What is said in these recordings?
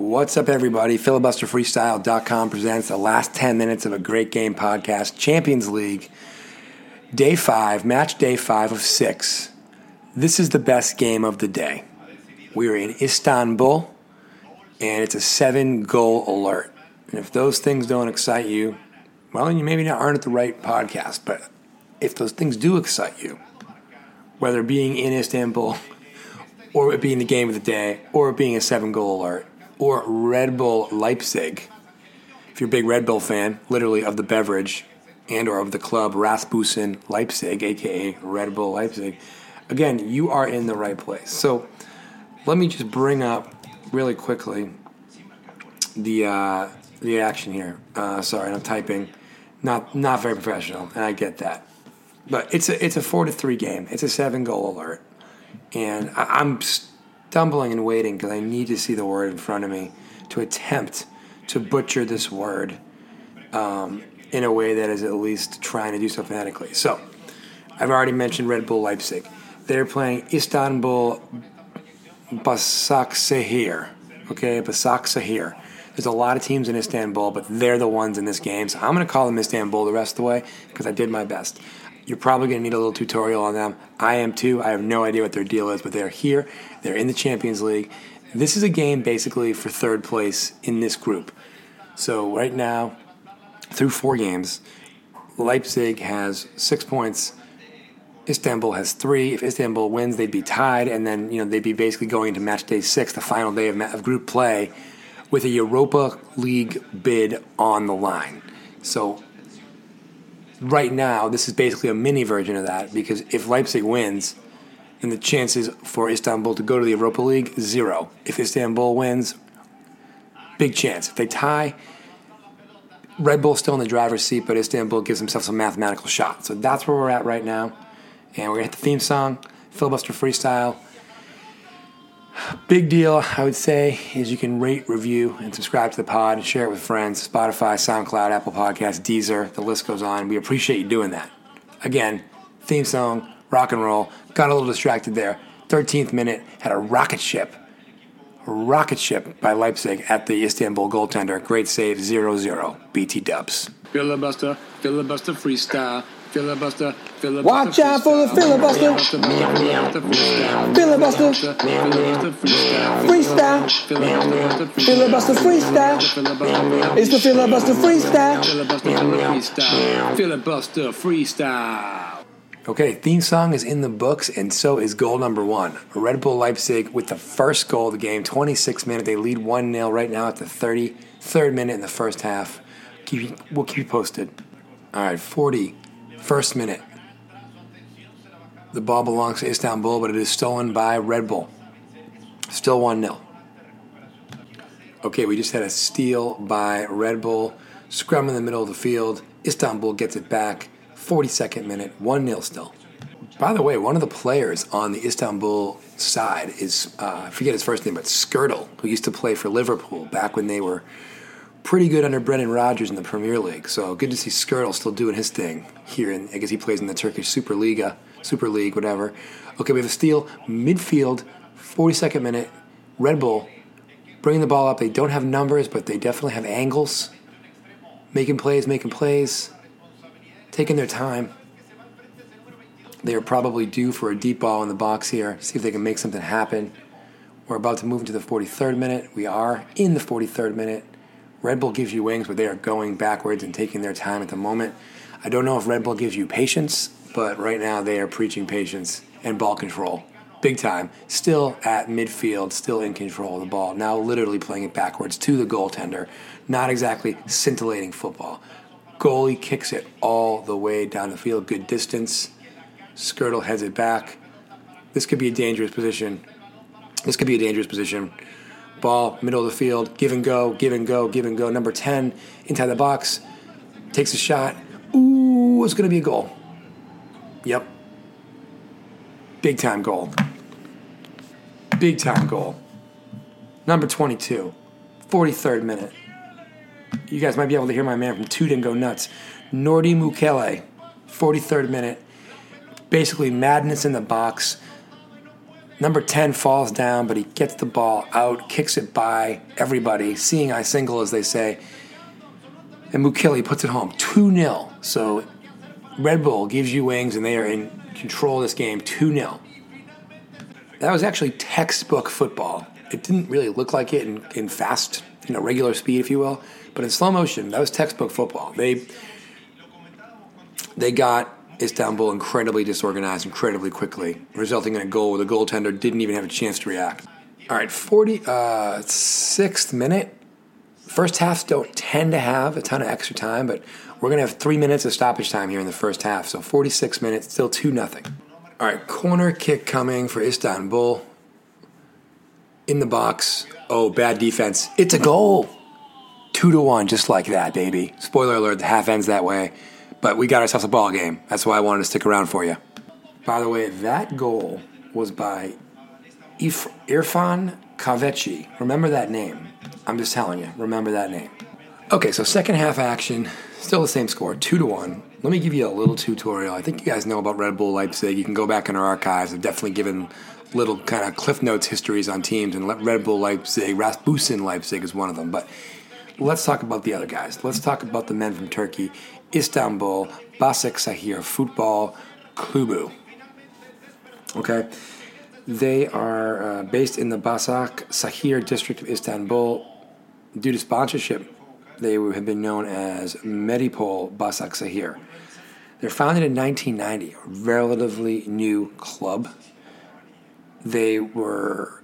What's up, everybody? FilibusterFreestyle.com presents the last 10 minutes of a great game podcast, Champions League, day five, match day five of six. This is the best game of the day. We're in Istanbul, and it's a seven goal alert. And if those things don't excite you, well, you maybe not aren't at the right podcast. But if those things do excite you, whether being in Istanbul, or it being the game of the day, or it being a seven goal alert, or Red Bull Leipzig. If you're a big Red Bull fan, literally of the beverage and or of the club Rasmussen Leipzig, aka Red Bull Leipzig, again, you are in the right place. So let me just bring up really quickly the uh, the action here. Uh, sorry, I'm typing. Not not very professional, and I get that. But it's a it's a four to three game. It's a seven goal alert, and I, I'm stumbling and waiting because I need to see the word in front of me to attempt to butcher this word um, in a way that is at least trying to do so phonetically. So I've already mentioned Red Bull Leipzig. They're playing Istanbul Basaksehir. Okay, Basaksehir. There's a lot of teams in Istanbul, but they're the ones in this game. So I'm going to call them Istanbul the rest of the way because I did my best. You're probably going to need a little tutorial on them. I am too. I have no idea what their deal is, but they're here. They're in the Champions League. This is a game basically for third place in this group. So right now, through four games, Leipzig has six points. Istanbul has three. If Istanbul wins, they'd be tied, and then you know they'd be basically going into match day six, the final day of, of group play, with a Europa League bid on the line. So right now, this is basically a mini version of that because if Leipzig wins, then the chances for Istanbul to go to the Europa League zero. If Istanbul wins, big chance. If they tie, Red Bull's still in the driver's seat, but Istanbul gives themselves a mathematical shot. So that's where we're at right now. And we're gonna hit the theme song, filibuster freestyle. Big deal, I would say, is you can rate, review, and subscribe to the pod and share it with friends. Spotify, SoundCloud, Apple Podcasts, Deezer, the list goes on. We appreciate you doing that. Again, theme song, rock and roll. Got a little distracted there. 13th minute, had a rocket ship. A rocket ship by Leipzig at the Istanbul goaltender. Great save, 0 0. BT dubs. Filibuster, filibuster freestyle. Filibuster, filibuster. Watch out for the filibuster. Filibuster. Freestyle. Filibuster freestyle. It's the filibuster freestyle. Filibuster freestyle. Okay, theme song is in the books, and so is goal number one. Red Bull Leipzig with the first goal of the game, 26 minute. They lead 1 0 right now at the 33rd minute in the first half. Keep, we'll keep you posted. All right, 40, first minute. The ball belongs to Istanbul, but it is stolen by Red Bull. Still 1 0. Okay, we just had a steal by Red Bull. Scrum in the middle of the field. Istanbul gets it back. 42nd minute, 1 0 still. By the way, one of the players on the Istanbul side is, uh, I forget his first name, but Skrtel, who used to play for Liverpool back when they were pretty good under Brendan Rodgers in the Premier League. So good to see Skrtel still doing his thing here. In, I guess he plays in the Turkish Superliga, Super League, whatever. Okay, we have a steal, midfield, 42nd minute, Red Bull bringing the ball up. They don't have numbers, but they definitely have angles. Making plays, making plays taking their time. They are probably due for a deep ball in the box here. See if they can make something happen. We're about to move into the 43rd minute. We are in the 43rd minute. Red Bull gives you wings, but they are going backwards and taking their time at the moment. I don't know if Red Bull gives you patience, but right now they are preaching patience and ball control. Big time. Still at midfield, still in control of the ball. Now literally playing it backwards to the goaltender. Not exactly scintillating football. Goalie kicks it all the way down the field, good distance. Skrtel heads it back. This could be a dangerous position. This could be a dangerous position. Ball, middle of the field, give and go, give and go, give and go. Number 10, inside the box, takes a shot. Ooh, it's going to be a goal. Yep. Big time goal. Big time goal. Number 22, 43rd minute you guys might be able to hear my man from Tooting go nuts. Nordi Mukiele, 43rd minute. Basically, madness in the box. Number 10 falls down, but he gets the ball out, kicks it by everybody, seeing eye single, as they say. And Mukiele puts it home 2 0. So Red Bull gives you wings, and they are in control of this game 2 0. That was actually textbook football. It didn't really look like it in, in fast, you know, regular speed, if you will. But in slow motion, that was textbook football. They they got Istanbul incredibly disorganized, incredibly quickly, resulting in a goal where the goaltender didn't even have a chance to react. All right, 46th uh, minute. First halves don't tend to have a ton of extra time, but we're going to have three minutes of stoppage time here in the first half. So 46 minutes, still 2 nothing. All right, corner kick coming for Istanbul. In the box. Oh, bad defense. It's a goal. Two to one, just like that, baby. Spoiler alert, the half ends that way. But we got ourselves a ball game. That's why I wanted to stick around for you. By the way, that goal was by If- Irfan Kahveci. Remember that name. I'm just telling you, remember that name. Okay, so second half action, still the same score, two to one. Let me give you a little tutorial. I think you guys know about Red Bull Leipzig. You can go back in our archives. I've definitely given little kind of cliff notes histories on teams, and Red Bull Leipzig, Rasmussen Leipzig is one of them. But let's talk about the other guys. Let's talk about the men from Turkey, Istanbul, Basek Sahir Football Klubu. Okay, they are uh, based in the Basak Sahir district of Istanbul. Due to sponsorship, they have been known as Medipol Basak Sahir. They're founded in 1990, a relatively new club. They were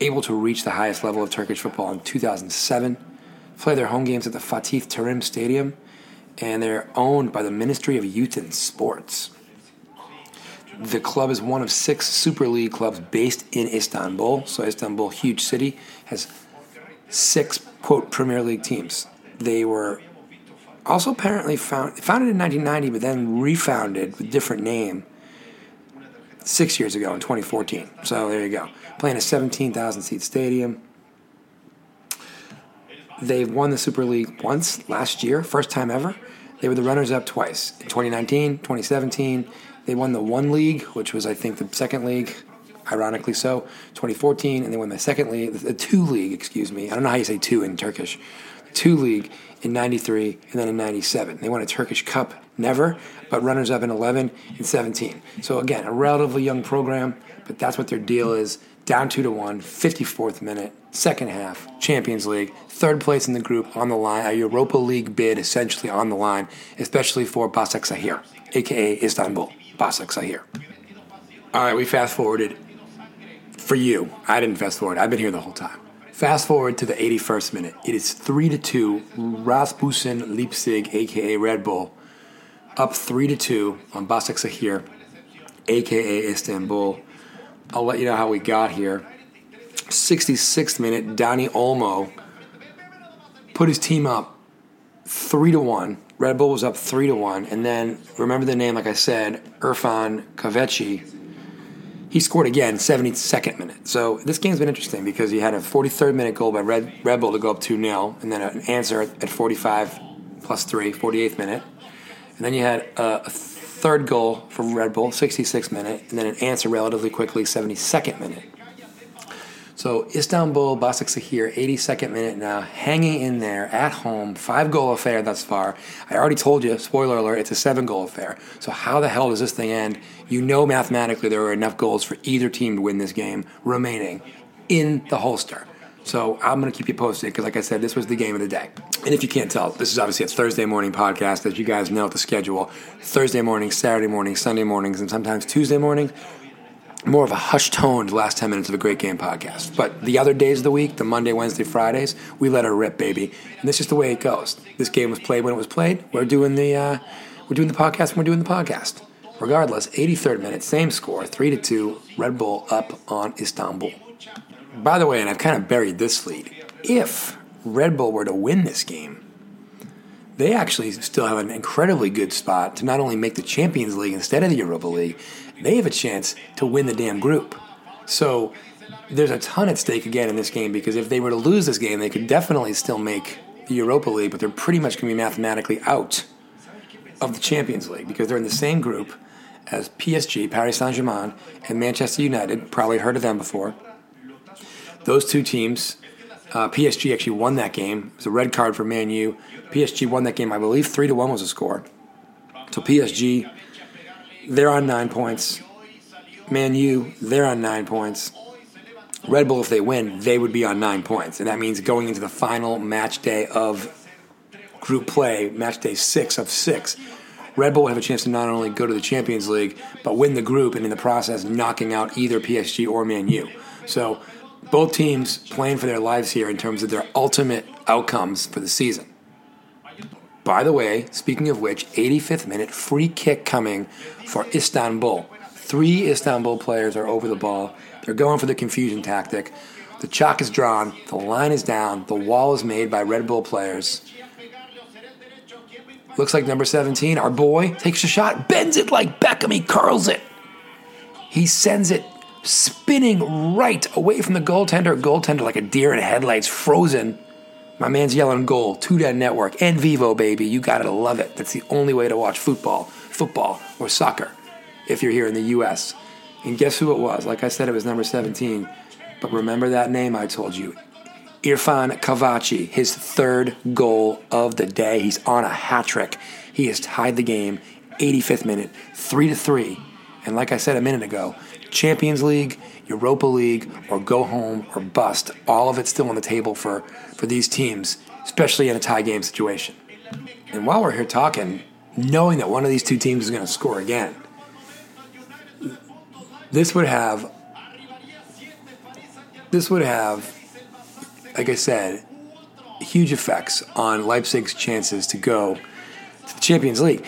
able to reach the highest level of Turkish football in 2007, play their home games at the Fatih Terim Stadium, and they're owned by the Ministry of Youth and Sports. The club is one of six Super League clubs based in Istanbul. So, Istanbul, huge city, has six, quote, Premier League teams. They were also apparently found, founded in 1990, but then refounded with different name six years ago in 2014. So, there you go. Playing a 17,000 seat stadium. They've won the Super League once last year, first time ever. They were the runners up twice in 2019, 2017. They won the one league, which was, I think, the second league, ironically so, 2014, and they won the second league, the two league, excuse me. I don't know how you say two in Turkish. Two league in 93 and then in 97. They won a Turkish Cup, never, but runners up in 11 and 17. So, again, a relatively young program, but that's what their deal is. Down 2 to 1, 54th minute, second half, Champions League, third place in the group on the line, a Europa League bid essentially on the line, especially for Basak Sahir, aka Istanbul. Basak Sahir. All right, we fast forwarded for you. I didn't fast forward. I've been here the whole time. Fast forward to the 81st minute. It is 3 to 2. Rasmussen Leipzig, aka Red Bull, up 3 to 2 on Basak Sahir, aka Istanbul. I'll let you know how we got here. 66th minute, Dani Olmo put his team up 3 to 1. Red Bull was up 3 to 1. And then, remember the name, like I said, Irfan Kahveci. He scored again, 72nd minute. So this game's been interesting because you had a 43rd minute goal by Red, Red Bull to go up 2 0, and then an answer at 45 plus 3, 48th minute. And then you had a, a third goal for Red Bull, 66th minute, and then an answer relatively quickly, 72nd minute. So Istanbul, Basak Sahir, 82nd minute now, hanging in there at home, five goal affair thus far. I already told you, spoiler alert, it's a seven goal affair. So how the hell does this thing end? You know mathematically there are enough goals for either team to win this game remaining in the holster. So I'm going to keep you posted because, like I said, this was the game of the day. And if you can't tell, this is obviously a Thursday morning podcast, as you guys know the schedule. Thursday morning, Saturday morning, Sunday mornings, and sometimes Tuesday morning more of a hushed toned last 10 minutes of a great game podcast. But the other days of the week, the Monday, Wednesday, Fridays, we let her rip, baby. And that's just the way it goes. This game was played when it was played. We're doing the uh, we're doing the podcast when we're doing the podcast. Regardless, 83rd minute, same score, 3 to 2, Red Bull up on Istanbul. By the way, and I've kind of buried this lead. If Red Bull were to win this game, they actually still have an incredibly good spot to not only make the Champions League instead of the Europa League, they have a chance to win the damn group. So there's a ton at stake again in this game because if they were to lose this game, they could definitely still make the Europa League, but they're pretty much going to be mathematically out of the Champions League because they're in the same group as PSG, Paris Saint Germain, and Manchester United. Probably heard of them before. Those two teams, uh, PSG actually won that game. It was a red card for Man U. PSG won that game, I believe, three to one was the score. So PSG, they're on nine points. Man U, they're on nine points. Red Bull, if they win, they would be on nine points, and that means going into the final match day of group play, match day six of six. Red Bull have a chance to not only go to the Champions League, but win the group, and in the process, knocking out either PSG or Man U. So, both teams playing for their lives here in terms of their ultimate outcomes for the season. By the way, speaking of which, 85th minute free kick coming for Istanbul. Three Istanbul players are over the ball. They're going for the confusion tactic. The chalk is drawn, the line is down, the wall is made by Red Bull players. Looks like number 17, our boy, takes a shot, bends it like Beckham, he curls it. He sends it spinning right away from the goaltender. Goaltender like a deer in headlights, frozen. My man's yelling goal. TUDN Network and Vivo, baby. You gotta love it. That's the only way to watch football, football or soccer, if you're here in the U.S. And guess who it was? Like I said, it was number 17. But remember that name I told you. Irfan Kahveci, his third goal of the day. He's on a hat trick. He has tied the game, 85th minute, 3 to 3. And like I said a minute ago, Champions League, Europa League, or go home or bust. All of it's still on the table for, for these teams, especially in a tie game situation. And while we're here talking, knowing that one of these two teams is going to score again, this would have this would have, like I said, huge effects on Leipzig's chances to go to the Champions League.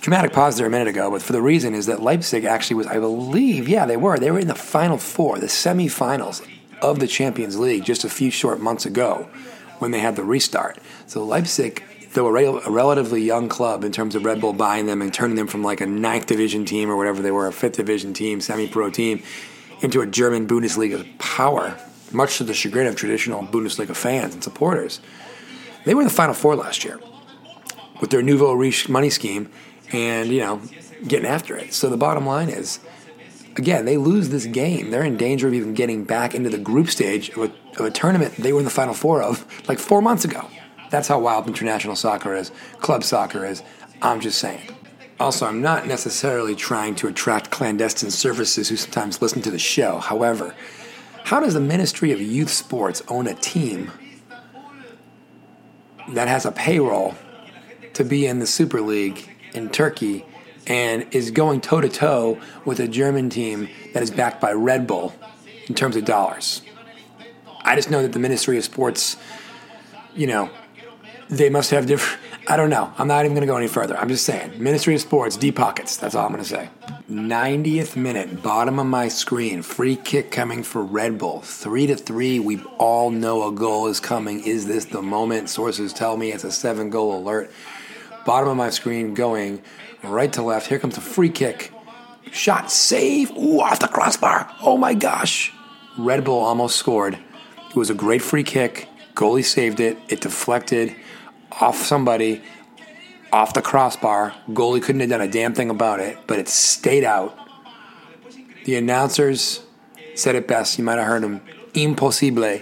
Dramatic pause there a minute ago, but for the reason is that Leipzig actually was, I believe, yeah, they were. They were in the final four, the semifinals of the Champions League just a few short months ago when they had the restart. So Leipzig, though a, rel- a relatively young club in terms of Red Bull buying them and turning them from like a ninth division team or whatever they were, a fifth division team, semi pro team, into a German Bundesliga power, much to the chagrin of traditional Bundesliga fans and supporters. They were in the Final Four last year with their nouveau riche money scheme and, you know, getting after it. So the bottom line is, again, they lose this game. They're in danger of even getting back into the group stage of a, of a tournament they were in the Final Four of like four months ago. That's how wild international soccer is, club soccer is. I'm just saying. Also, I'm not necessarily trying to attract clandestine services who sometimes listen to the show. However, how does the Ministry of Youth Sports own a team that has a payroll to be in the Super League in Turkey and is going toe to toe with a German team that is backed by Red Bull in terms of dollars? I just know that the Ministry of Sports, you know, they must have different. I don't know. I'm not even going to go any further. I'm just saying. Ministry of Sports, deep pockets. That's all I'm going to say. 90th minute, bottom of my screen. Free kick coming for Red Bull. Three to three. We all know a goal is coming. Is this the moment? Sources tell me it's a seven goal alert. Bottom of my screen going right to left. Here comes a free kick. Shot, save. Ooh, off the crossbar. Oh my gosh. Red Bull almost scored. It was a great free kick. Goalie saved it. It deflected off somebody, off the crossbar. Goalie couldn't have done a damn thing about it, but it stayed out. The announcers said it best. You might have heard them. Impossible.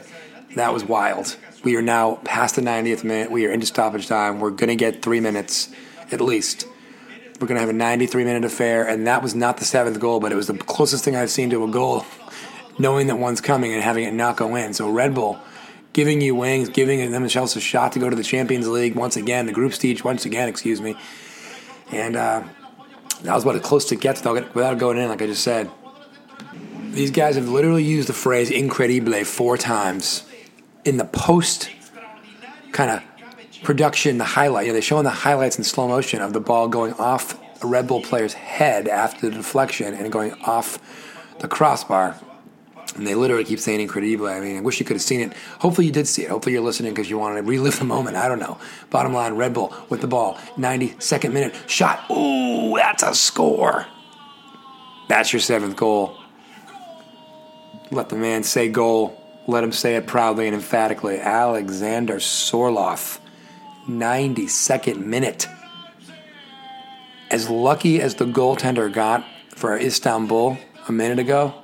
That was wild. We are now past the 90th minute. We are into stoppage time. We're going to get three minutes at least. We're going to have a 93 minute affair, and that was not the seventh goal, but it was the closest thing I've seen to a goal, knowing that one's coming and having it not go in. So Red Bull giving you wings, giving them themselves a shot to go to the Champions League once again, the group stage once again, excuse me. And uh, that was about as close to gets without going in, like I just said. These guys have literally used the phrase incredible four times in the post kind of production, the highlight. You know, they're showing the highlights in slow motion of the ball going off a Red Bull player's head after the deflection and going off the crossbar. And they literally keep saying incredible. I mean, I wish you could have seen it. Hopefully, you did see it. Hopefully, you're listening because you want to relive the moment. I don't know. Bottom line Red Bull with the ball. 92nd minute shot. Ooh, that's a score. That's your seventh goal. Let the man say goal. Let him say it proudly and emphatically. Alexander Sorloth, 92nd minute. as lucky as the goaltender got for Istanbul a minute ago,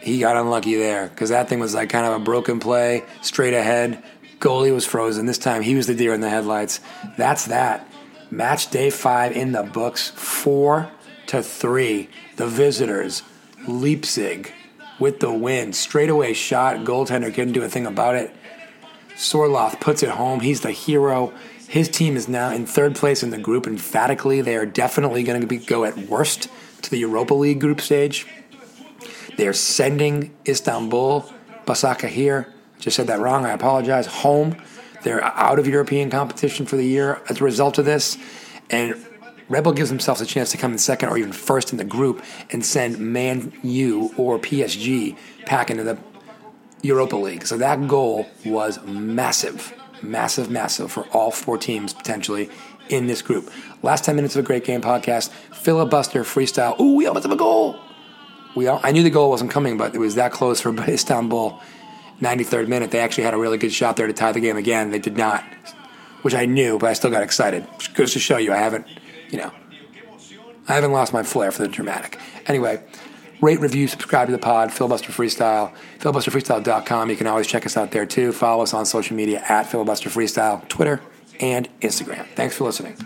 he got unlucky there because that thing was like kind of a broken play, straight ahead. Goalie was frozen. This time he was the deer in the headlights. That's that. Match day five in the books, four to three. The visitors, Leipzig, with the win. Straightaway shot. Goaltender couldn't do a thing about it. Sorloth puts it home. He's the hero. His team is now in third place in the group. Emphatically, they are definitely going to be, go at worst to the Europa League group stage. They are sending Istanbul, Basaka here. Just said that wrong. I apologize. Home. They're out of European competition for the year as a result of this. And Red Bull gives themselves a chance to come in second or even first in the group and send Man U or PSG back into the Europa League. So that goal was massive, massive, massive for all four teams potentially in this group. Last 10 minutes of a great game podcast, filibuster freestyle. Ooh, we almost have a goal. We all, I knew the goal wasn't coming, but it was that close for Istanbul. 93rd minute, they actually had a really good shot there to tie the game again. They did not, which I knew, but I still got excited. Goes to show you I haven't, you know, I haven't lost my flair for the dramatic. Anyway, rate, review, subscribe to the pod, Filibuster Freestyle, filibusterfreestyle.com. You can always check us out there too. Follow us on social media at Filibuster Freestyle, Twitter, and Instagram. Thanks for listening.